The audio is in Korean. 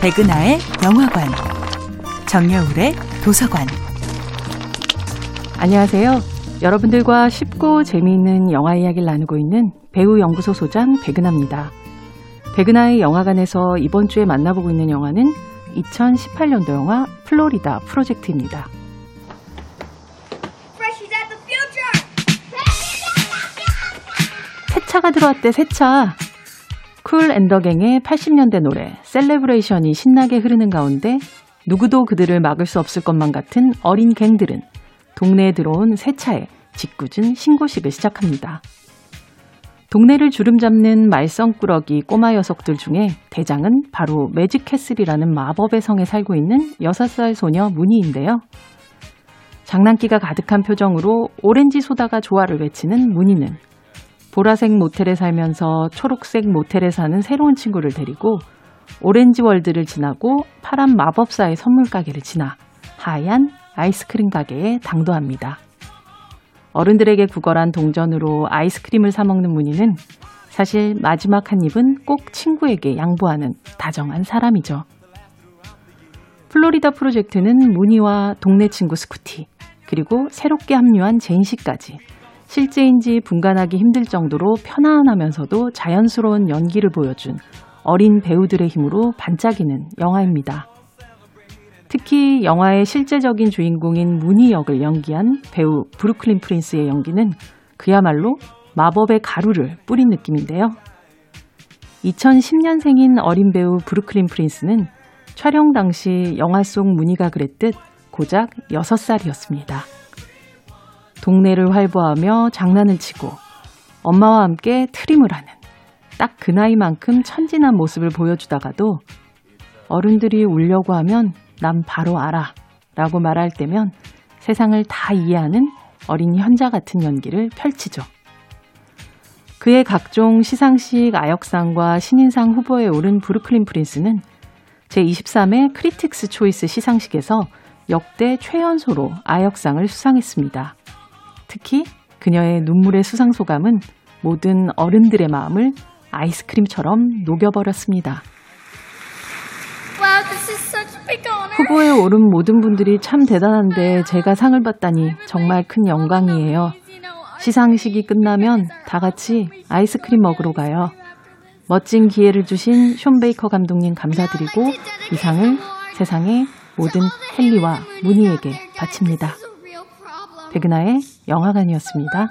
백은하의 영화관, 정여울의 도서관. 안녕하세요. 여러분들과 쉽고 재미있는 영화 이야기를 나누고 있는 배우 연구소 소장 백은하입니다. 백은하의 영화관에서 이번 주에 만나보고 있는 영화는 2018년도 영화 플로리다 프로젝트입니다. 새 차가 들어왔대, 새 차. 쿨 앤 더 갱의 80년대 노래 Celebration이 신나게 흐르는 가운데 누구도 그들을 막을 수 없을 것만 같은 어린 갱들은 동네에 들어온 새 차에 짓궂은 신고식을 시작합니다. 동네를 주름 잡는 말썽꾸러기 꼬마 녀석들 중에 대장은 바로 매직캐슬이라는 마법의 성에 살고 있는 6살 소녀 무니인데요. 장난기가 가득한 표정으로 오렌지 소다가 좋아를 외치는 무니는 보라색 모텔에 살면서 초록색 모텔에 사는 새로운 친구를 데리고 오렌지 월드를 지나고 파란 마법사의 선물 가게를 지나 하얀 아이스크림 가게에 당도합니다. 어른들에게 구걸한 동전으로 아이스크림을 사먹는 문희는 사실 마지막 한 입은 꼭 친구에게 양보하는 다정한 사람이죠. 플로리다 프로젝트는 문희와 동네 친구 스쿠티, 그리고 새롭게 합류한 젠시까지 실제인지 분간하기 힘들 정도로 편안하면서도 자연스러운 연기를 보여준 어린 배우들의 힘으로 반짝이는 영화입니다. 특히 영화의 실제적인 주인공인 무니 역을 연기한 배우 브루클린 프린스의 연기는 그야말로 마법의 가루를 뿌린 느낌인데요. 2010년생인 어린 배우 브루클린 프린스는 촬영 당시 영화 속 무니가 그랬듯 고작 6살이었습니다. 동네를 활보하며 장난을 치고 엄마와 함께 트림을 하는 딱 그 나이만큼 천진한 모습을 보여주다가도 어른들이 울려고 하면 난 바로 알아 라고 말할 때면 세상을 다 이해하는 어린 현자 같은 연기를 펼치죠. 그의 각종 시상식 아역상과 신인상 후보에 오른 브루클린 프린스는 제23회 크리틱스 초이스 시상식에서 역대 최연소로 아역상을 수상했습니다. 특히 그녀의 눈물의 수상 소감은 모든 어른들의 마음을 아이스크림처럼 녹여버렸습니다. 후보에 오른 모든 분들이 참 대단한데 제가 상을 받다니 정말 큰 영광이에요. 시상식이 끝나면 다 같이 아이스크림 먹으러 가요. 멋진 기회를 주신 숀 베이커 감독님 감사드리고 이 상을 세상의 모든 헨리와 무니에게 바칩니다. 백은하의 영화관이었습니다.